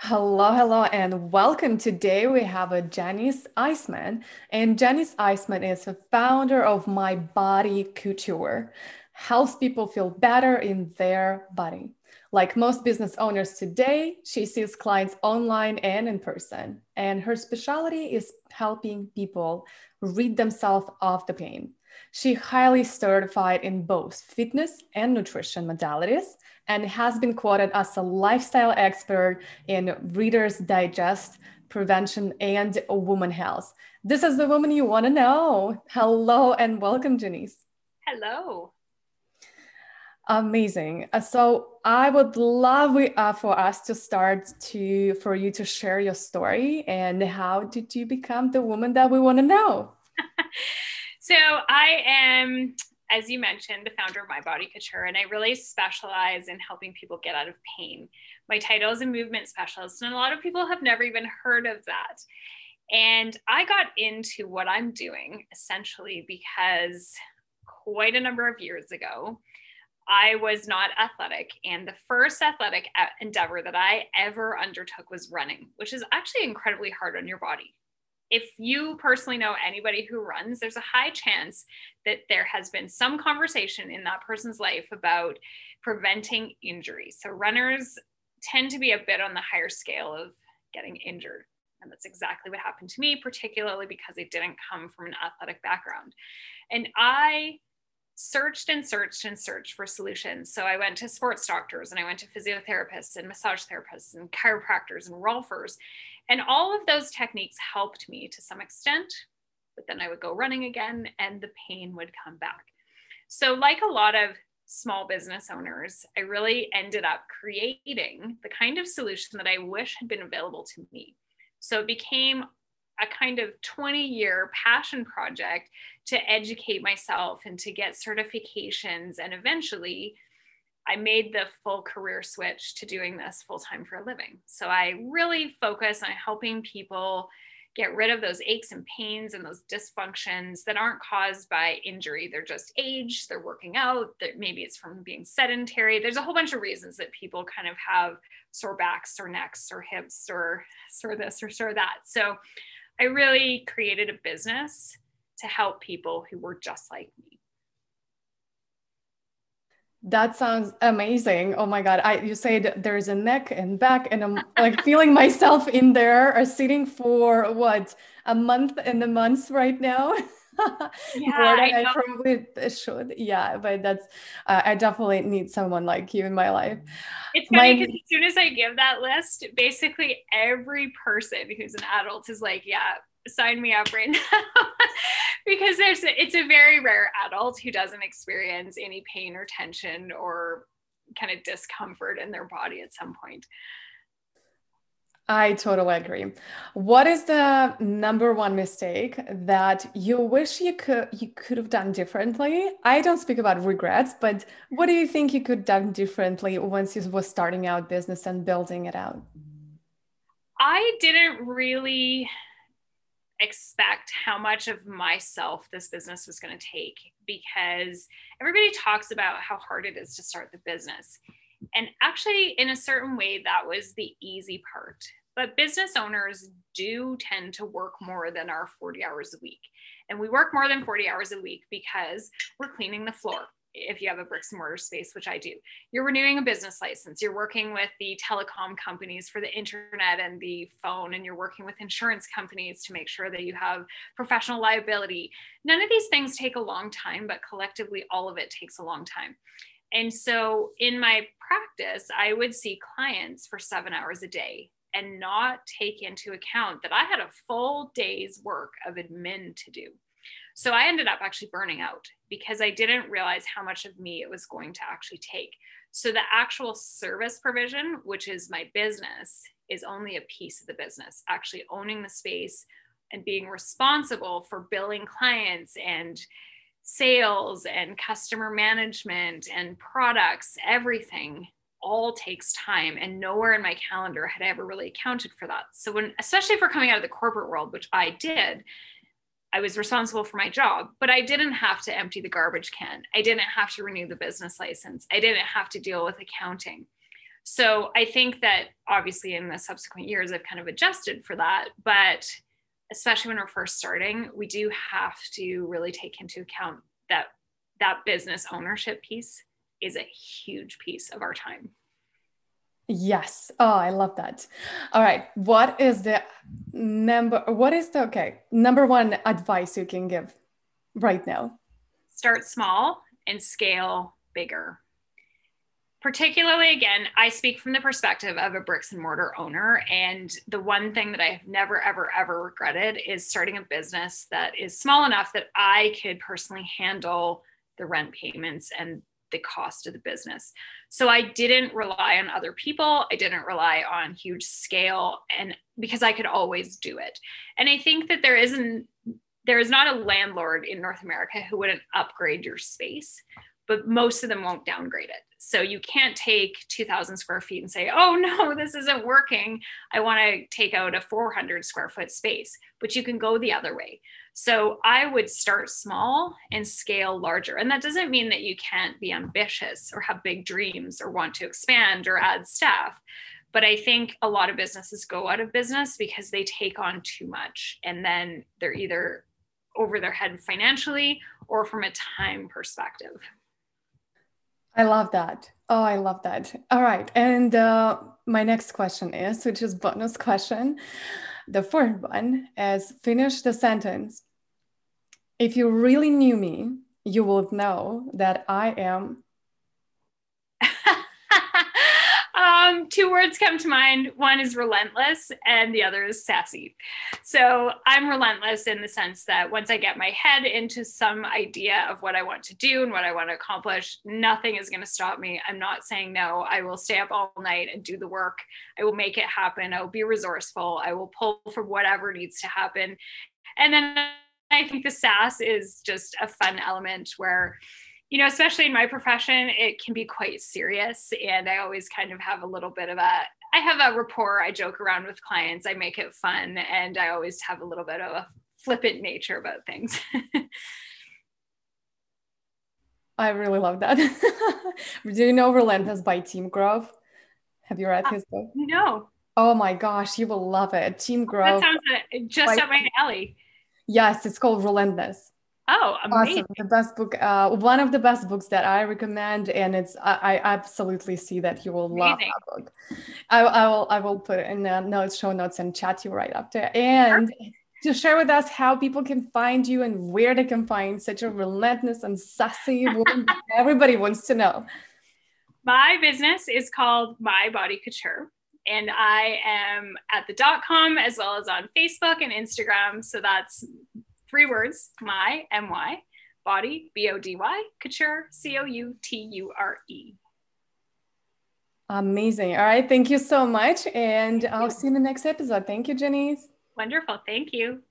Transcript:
Hello, hello, and welcome. Today we have a Janice Eisman, and Janice Eisman is a founder of My Body Couture, helps people feel better in their body. Like most business owners today, she sees clients online and in person, and her specialty is helping people rid themselves of the pain. She highly certified in both fitness and nutrition modalities and has been quoted as a lifestyle expert in Reader's Digest, prevention, and woman health. This is the woman you want to know. Hello and welcome, Janice. Hello. Amazing. Uh, so I would love uh, for us to start to for you to share your story and how did you become the woman that we want to know? So I am as you mentioned, the founder of My Body Couture, and I really specialize in helping people get out of pain. My title is a movement specialist, and a lot of people have never even heard of that. And I got into what I'm doing essentially because quite a number of years ago, I was not athletic. And the first athletic endeavor that I ever undertook was running, which is actually incredibly hard on your body if you personally know anybody who runs, there's a high chance that there has been some conversation in that person's life about preventing injury. So runners tend to be a bit on the higher scale of getting injured. And that's exactly what happened to me, particularly because I didn't come from an athletic background. And I searched and searched and searched for solutions. So I went to sports doctors and I went to physiotherapists and massage therapists and chiropractors and rolfers. And all of those techniques helped me to some extent, but then I would go running again and the pain would come back. So, like a lot of small business owners, I really ended up creating the kind of solution that I wish had been available to me. So, it became a kind of 20 year passion project to educate myself and to get certifications and eventually I made the full career switch to doing this full time for a living. So I really focus on helping people get rid of those aches and pains and those dysfunctions that aren't caused by injury. They're just age, they're working out, that maybe it's from being sedentary. There's a whole bunch of reasons that people kind of have sore backs or necks or hips or sore this or sore that. So I really created a business to help people who were just like me. That sounds amazing. Oh my God. I you said there's a neck and back, and I'm like feeling myself in there or uh, sitting for what a month and a months right now. yeah, I, I, probably should. Yeah, but that's uh, I definitely need someone like you in my life. It's funny because as soon as I give that list, basically every person who's an adult is like, "Yeah, sign me up right now because there's it's a very rare adult who doesn't experience any pain or tension or kind of discomfort in their body at some point I totally agree. What is the number one mistake that you wish you could you could have done differently? I don't speak about regrets, but what do you think you could have done differently once you was starting out business and building it out? I didn't really expect how much of myself this business was going to take because everybody talks about how hard it is to start the business. And actually, in a certain way, that was the easy part. But business owners do tend to work more than our 40 hours a week. And we work more than 40 hours a week because we're cleaning the floor, if you have a bricks and mortar space, which I do. You're renewing a business license, you're working with the telecom companies for the internet and the phone, and you're working with insurance companies to make sure that you have professional liability. None of these things take a long time, but collectively, all of it takes a long time. And so in my practice, I would see clients for seven hours a day and not take into account that I had a full day's work of admin to do. So I ended up actually burning out because I didn't realize how much of me it was going to actually take. So the actual service provision, which is my business, is only a piece of the business. Actually owning the space and being responsible for billing clients and sales and customer management and products, everything all takes time and nowhere in my calendar had I ever really accounted for that. So when especially if we're coming out of the corporate world, which I did, I was responsible for my job, but I didn't have to empty the garbage can. I didn't have to renew the business license. I didn't have to deal with accounting. So I think that obviously in the subsequent years, I've kind of adjusted for that. But especially when we're first starting, we do have to really take into account that that business ownership piece is a huge piece of our time. Yes. Oh, I love that. All right. What is the number? What is the okay number one advice you can give right now? Start small and scale bigger. Particularly, again, I speak from the perspective of a bricks and mortar owner. And the one thing that I have never, ever, ever regretted is starting a business that is small enough that I could personally handle the rent payments and the cost of the business. So I didn't rely on other people. I didn't rely on huge scale and because I could always do it. And I think that there isn't there is not a landlord in North America who wouldn't upgrade your space, but most of them won't downgrade it. So you can't take 2000 square feet and say, "Oh no, this isn't working. I want to take out a 400 square foot space." But you can go the other way. So I would start small and scale larger. And that doesn't mean that you can't be ambitious or have big dreams or want to expand or add staff. But I think a lot of businesses go out of business because they take on too much and then they're either over their head financially or from a time perspective. I love that. Oh, I love that. All right. And uh, my next question is, which is bonus question. The fourth one is finish the sentence if you really knew me, you would know that I am. Um, two words come to mind. One is relentless, and the other is sassy. So I'm relentless in the sense that once I get my head into some idea of what I want to do and what I want to accomplish, nothing is going to stop me. I'm not saying no. I will stay up all night and do the work. I will make it happen. I will be resourceful. I will pull from whatever needs to happen. And then I think the sass is just a fun element where, you know, especially in my profession, it can be quite serious. And I always kind of have a little bit of a, I have a rapport. I joke around with clients, I make it fun, and I always have a little bit of a flippant nature about things. I really love that. Do you know Relentless by Tim Grove? Have you read uh, his book? No. Oh my gosh, you will love it. Tim Grove. That sounds uh, just up my alley. Yes, it's called Relentless. Oh, amazing. Awesome. The best book, uh, one of the best books that I recommend. And it's, I, I absolutely see that you will amazing. love that book. I, I, will, I will put it in the notes, show notes and chat you right after. And Perfect. to share with us how people can find you and where they can find such a relentless and sassy woman everybody wants to know. My business is called My Body Couture and I am at the dot com as well as on Facebook and Instagram. So that's three words my, M Y, body, B O D Y, couture, C O U T U R E. Amazing. All right. Thank you so much. And I'll see you in the next episode. Thank you, Jenny. Wonderful. Thank you.